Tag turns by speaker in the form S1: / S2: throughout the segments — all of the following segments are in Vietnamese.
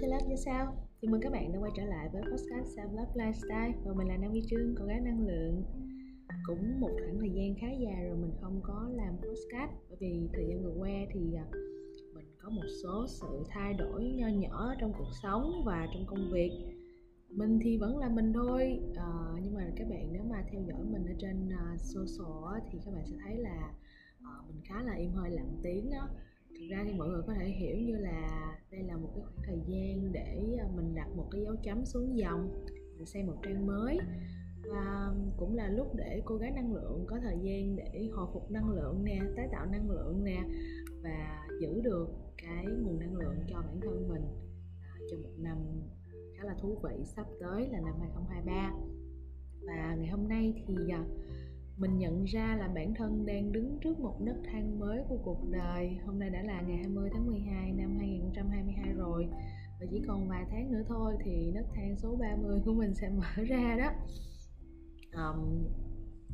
S1: to Love sau. Chào mừng các bạn đã quay trở lại với podcast Sam Love Lifestyle. Và mình là Nam Huy Trương, cô gái năng lượng. Cũng một khoảng thời gian khá dài rồi mình không có làm podcast. Bởi vì thời gian vừa qua thì à, mình có một số sự thay đổi nho nhỏ trong cuộc sống và trong công việc. Mình thì vẫn là mình thôi à, nhưng mà các bạn nếu mà theo dõi mình ở trên uh, social thì các bạn sẽ thấy là uh, mình khá là im hơi lặng tiếng đó thực ra thì mọi người có thể hiểu như là đây là một cái khoảng thời gian để à, mình đặt một cái dấu chấm xuống dòng, mình xây một trang mới. Và cũng là lúc để cô gái năng lượng, có thời gian để hồi phục năng lượng nè, tái tạo năng lượng nè, và giữ được cái nguồn năng lượng cho bản thân mình. À, cho một năm khá là thú vị sắp tới là năm 2023 và ngày hôm nay thì à, mình nhận ra là bản thân đang đứng trước một nấc thang mới của cuộc đời. Hôm nay đã là ngày 20 tháng 12 năm 2022 rồi. Và chỉ còn vài tháng nữa thôi thì nấc thang số 30 của mình sẽ mở ra đó. Um,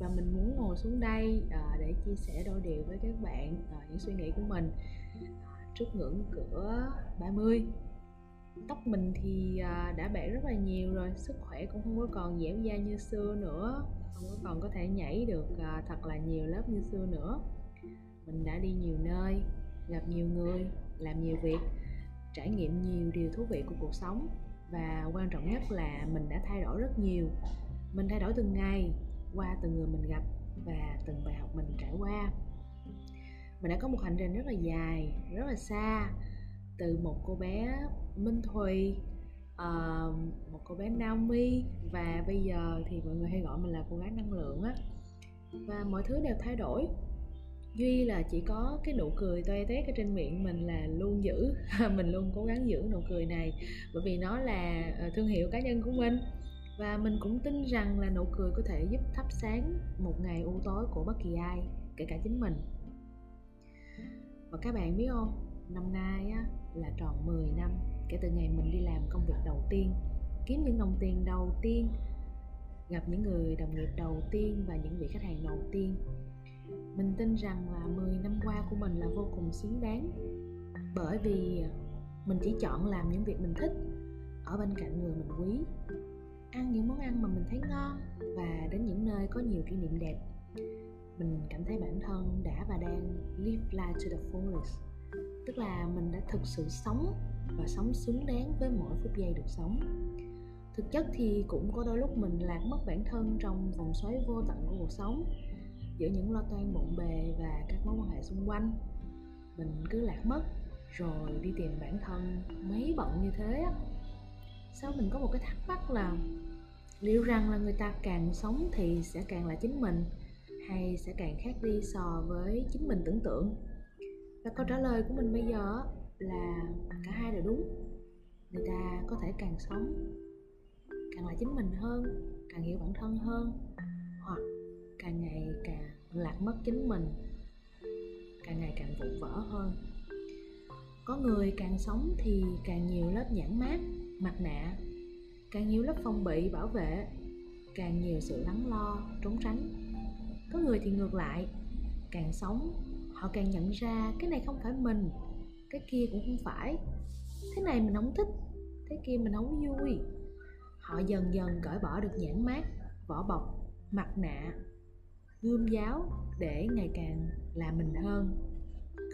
S1: Và mình muốn ngồi xuống đây uh, để chia sẻ đôi điều với các bạn uh, những suy nghĩ của mình. Uh, Trước ngưỡng cửa 30 tóc mình thì à, đã bẻ rất là nhiều rồi, sức khỏe cũng không có còn dẻo dai như xưa nữa, không có còn có thể nhảy được à, thật là nhiều lớp như xưa nữa. Mình đã đi nhiều nơi, gặp nhiều người, làm nhiều việc, trải nghiệm nhiều điều thú vị của cuộc sống và quan trọng nhất là mình đã thay đổi rất nhiều. Mình thay đổi từng ngày, qua từng người mình gặp và từng bài học mình trải qua. Mình đã có một hành trình rất là dài, rất là xa từ một cô bé minh thùy uh, một cô bé Naomi. Và bây giờ thì mọi người hay gọi mình là cô gái năng lượng á. Và mọi thứ đều thay đổi. Duy là chỉ có cái nụ cười toe tét ở trên miệng mình là luôn giữ. Mình luôn cố gắng giữ nụ cười này. Bởi vì nó là ờ, thương hiệu cá nhân của mình. Và mình cũng tin rằng là nụ cười có thể giúp thắp sáng một ngày u tối của bất kỳ ai kể cả chính mình. Và các bạn biết không năm nay á, là tròn 10 năm kể từ ngày mình đi làm công việc đầu tiên. Kiếm những đồng tiền đầu tiên, gặp những người đồng nghiệp đầu tiên và những vị khách hàng đầu tiên. Mình tin rằng là 10 năm qua của mình là vô cùng xứng đáng, bởi vì mình chỉ chọn làm những việc mình thích, ở bên cạnh người mình quý, ăn những món ăn mà mình thấy ngon và đến những nơi có nhiều kỷ niệm đẹp. Mình cảm thấy bản thân đã và đang live life to the fullest tức là mình đã thực sự sống và sống xứng đáng với mỗi phút giây được sống. Thực chất thì cũng có đôi lúc mình lạc mất bản thân trong vòng xoáy vô tận của cuộc sống, giữa những lo toan bộn bề và các mối quan hệ xung quanh. Mình cứ lạc mất, rồi đi tìm bản thân mấy bận như thế á. Sao mình có một cái thắc mắc là liệu rằng là người ta càng sống thì sẽ càng là chính mình, hay sẽ càng khác đi so với chính mình tưởng tượng? Và câu trả lời của mình bây giờ là cả hai đều đúng. Người ta có thể càng sống, càng là chính mình hơn, càng hiểu bản thân hơn, hoặc càng ngày càng lạc mất chính mình, càng ngày càng vụn vỡ hơn. Có người càng sống thì càng nhiều lớp nhãn mát, mặt nạ, càng nhiều lớp phong bị bảo vệ, càng nhiều sự lắng lo, trốn tránh. Có người thì ngược lại, càng sống họ càng nhận ra cái này không phải mình, cái kia cũng không phải. Thế này mình không thích, thế kia mình không vui. Họ dần dần cởi bỏ được nhãn mát vỏ bọc, mặt nạ, gươm giáo để ngày càng là mình hơn.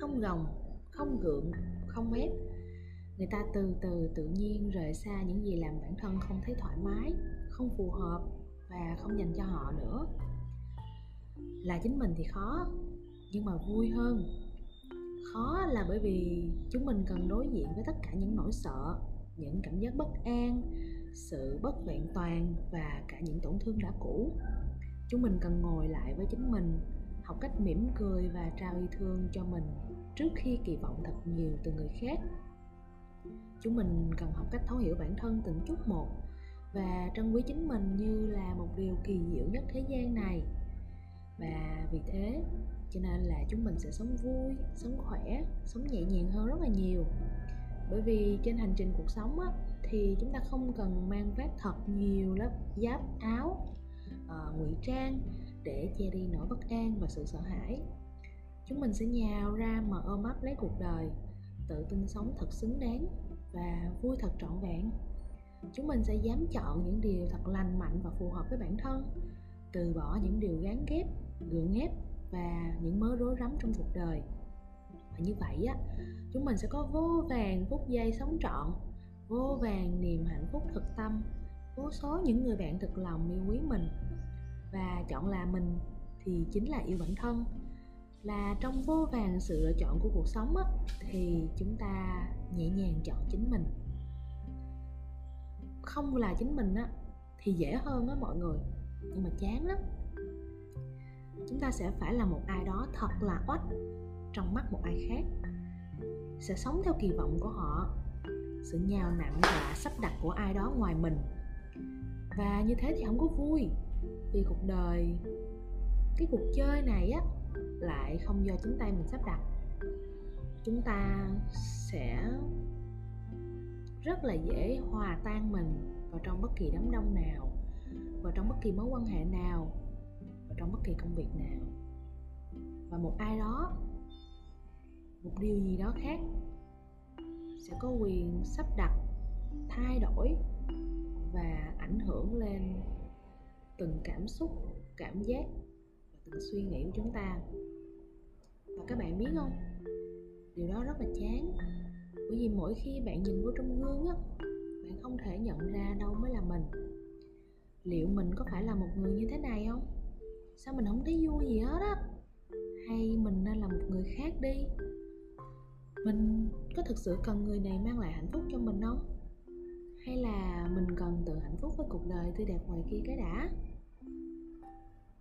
S1: Không gồng, không gượng, không ép người ta từ từ tự nhiên rời xa những gì làm bản thân không thấy thoải mái, không phù hợp và không dành cho họ nữa. Là chính mình thì khó nhưng mà vui hơn. Khó là bởi vì chúng mình cần đối diện với tất cả những nỗi sợ, những cảm giác bất an, sự bất vẹn toàn và cả những tổn thương đã cũ. Chúng mình cần ngồi lại với chính mình, học cách mỉm cười và trao yêu thương cho mình trước khi kỳ vọng thật nhiều từ người khác. Chúng mình cần học cách thấu hiểu bản thân từng chút một và trân quý chính mình như là một điều kỳ diệu nhất thế gian này. Và vì thế cho nên là chúng mình sẽ sống vui sống khỏe sống nhẹ nhàng hơn rất là nhiều. Bởi vì trên hành trình cuộc sống á, thì chúng ta không cần mang vác thật nhiều lớp giáp áo uh, ngụy trang để che đi nỗi bất an và sự sợ hãi. Chúng mình sẽ nhào ra mà ôm ấp lấy cuộc đời tự tin sống thật xứng đáng và vui thật trọn vẹn. Chúng mình sẽ dám chọn những điều thật lành mạnh và phù hợp với bản thân từ bỏ những điều gán ghép gượng ép và những mớ rối rắm trong cuộc đời. Và như vậy á chúng mình sẽ có vô vàng phút giây sống trọn vô vàng niềm hạnh phúc thực tâm vô số những người bạn thực lòng yêu quý mình. Và chọn là mình thì chính là yêu bản thân. Là trong vô vàng sự lựa chọn của cuộc sống á, thì chúng ta nhẹ nhàng chọn chính mình. Không là chính mình á thì dễ hơn á mọi người nhưng mà chán lắm chúng ta sẽ phải là một ai đó thật là oách trong mắt một ai khác. Sẽ sống theo kỳ vọng của họ. Sự nhào nặng và sắp đặt của ai đó ngoài mình. Và như thế thì không có vui, vì cuộc đời, cái cuộc chơi này á, lại không do chính tay mình sắp đặt. Chúng ta sẽ rất là dễ hòa tan mình vào trong bất kỳ đám đông nào, vào trong bất kỳ mối quan hệ nào trong bất kỳ công việc nào. Và một ai đó, một điều gì đó khác, sẽ có quyền sắp đặt, thay đổi và ảnh hưởng lên từng cảm xúc, cảm giác và từng suy nghĩ của chúng ta. Và các bạn biết không? Điều đó rất là chán. Bởi vì mỗi khi bạn nhìn vô trong gương á, bạn không thể nhận ra đâu mới là mình. Liệu mình có phải là một người như thế này không? Sao mình không thấy vui gì hết á? Hay mình nên là một người khác đi? Mình có thực sự cần người này mang lại hạnh phúc cho mình không? Hay là mình cần tự hạnh phúc với cuộc đời tươi đẹp ngoài kia cái đã?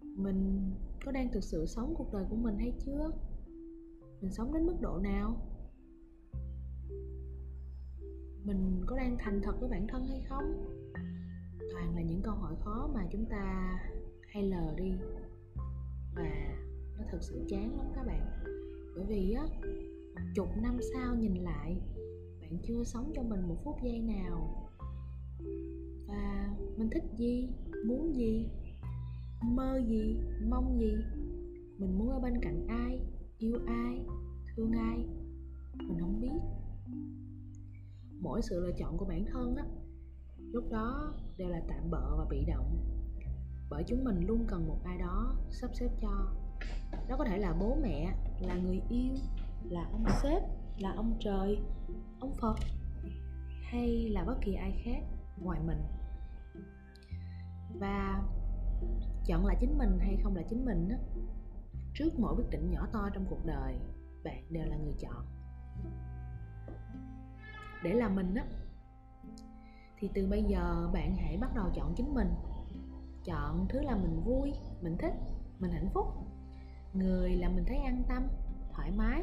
S1: Mình có đang thực sự sống cuộc đời của mình hay chưa? Mình sống đến mức độ nào? Mình có đang thành thật với bản thân hay không? Toàn là những câu hỏi khó mà chúng ta hay lờ đi và nó thật sự chán lắm các bạn. Bởi vì á, chục năm sau nhìn lại, bạn chưa sống cho mình một phút giây nào. Và mình thích gì, muốn gì, mơ gì, mong gì, mình muốn ở bên cạnh ai, yêu ai, thương ai, mình không biết. Mỗi sự lựa chọn của bản thân á, lúc đó đều là tạm bợ và bị động bởi chúng mình luôn cần một ai đó sắp xếp cho. Đó có thể là bố mẹ là người yêu là ông sếp là ông trời ông phật hay là bất kỳ ai khác ngoài mình. Và chọn là chính mình hay không là chính mình đó, trước mỗi quyết định nhỏ to trong cuộc đời bạn đều là người chọn. Để là mình á thì từ bây giờ bạn hãy bắt đầu chọn chính mình chọn thứ là mình vui, mình thích, mình hạnh phúc. Người là mình thấy an tâm, thoải mái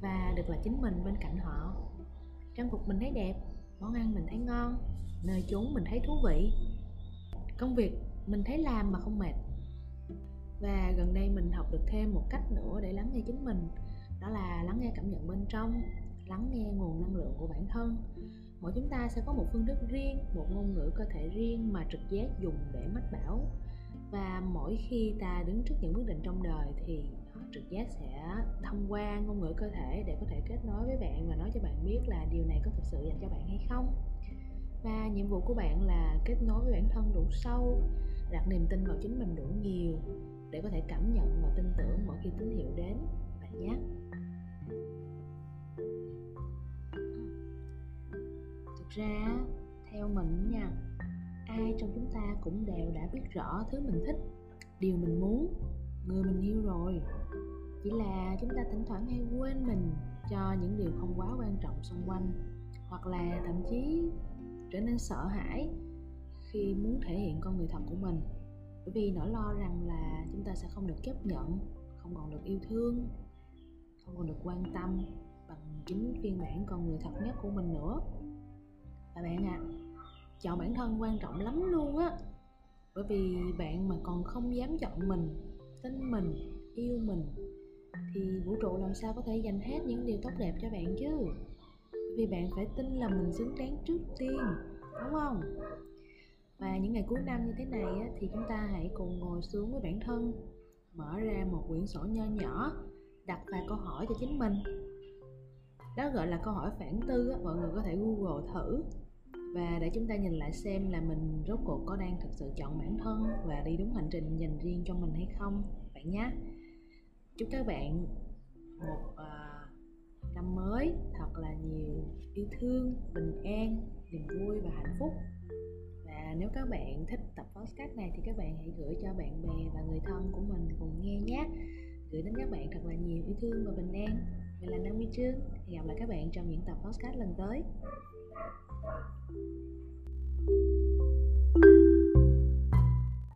S1: và được là chính mình bên cạnh họ. Trang phục mình thấy đẹp, món ăn mình thấy ngon, nơi chốn mình thấy thú vị. Công việc mình thấy làm mà không mệt. Và gần đây mình học được thêm một cách nữa để lắng nghe chính mình, đó là lắng nghe cảm nhận bên trong, lắng nghe nguồn năng lượng của bản thân mỗi chúng ta sẽ có một phương thức riêng, một ngôn ngữ cơ thể riêng mà trực giác dùng để mách bảo. Và mỗi khi ta đứng trước những quyết định trong đời thì trực giác sẽ thông qua ngôn ngữ cơ thể để có thể kết nối với bạn và nói cho bạn biết là điều này có thực sự dành cho bạn hay không. Và nhiệm vụ của bạn là kết nối với bản thân đủ sâu, đặt niềm tin vào chính mình đủ nhiều để có thể cảm nhận và tin tưởng mỗi khi tín hiệu đến. Ra theo mình nha, ai trong chúng ta cũng đều đã biết rõ thứ mình thích, điều mình muốn, người mình yêu rồi. Chỉ là chúng ta thỉnh thoảng hay quên mình cho những điều không quá quan trọng xung quanh, hoặc là thậm chí trở nên sợ hãi khi muốn thể hiện con người thật của mình. Bởi vì nỗi lo rằng là chúng ta sẽ không được chấp nhận, không còn được yêu thương, không còn được quan tâm bằng chính phiên bản con người thật nhất của mình nữa và bạn ạ. À, chọn bản thân quan trọng lắm luôn á. Bởi vì bạn mà còn không dám chọn mình tin mình yêu mình thì vũ trụ làm sao có thể dành hết những điều tốt đẹp cho bạn chứ? Vì bạn phải tin là mình xứng đáng trước tiên đúng không? Và những ngày cuối năm như thế này á, thì chúng ta hãy cùng ngồi xuống với bản thân mở ra một quyển sổ nho nhỏ đặt vài câu hỏi cho chính mình. Đó gọi là câu hỏi phản tư á, mọi người có thể google thử và để chúng ta nhìn lại xem là mình rốt cuộc có đang thực sự chọn bản thân và đi đúng hành trình dành riêng cho mình hay không bạn nhé. Chúc các bạn một uh, năm mới thật là nhiều yêu thương bình an niềm vui và hạnh phúc. Và nếu các bạn thích tập podcast này thì các bạn hãy gửi cho bạn bè và người thân của mình cùng nghe nhé. Gửi đến các bạn thật là nhiều yêu thương và bình an. Mình là Nam Trương. Hẹn gặp lại các bạn trong những tập podcast lần tới. Thank you.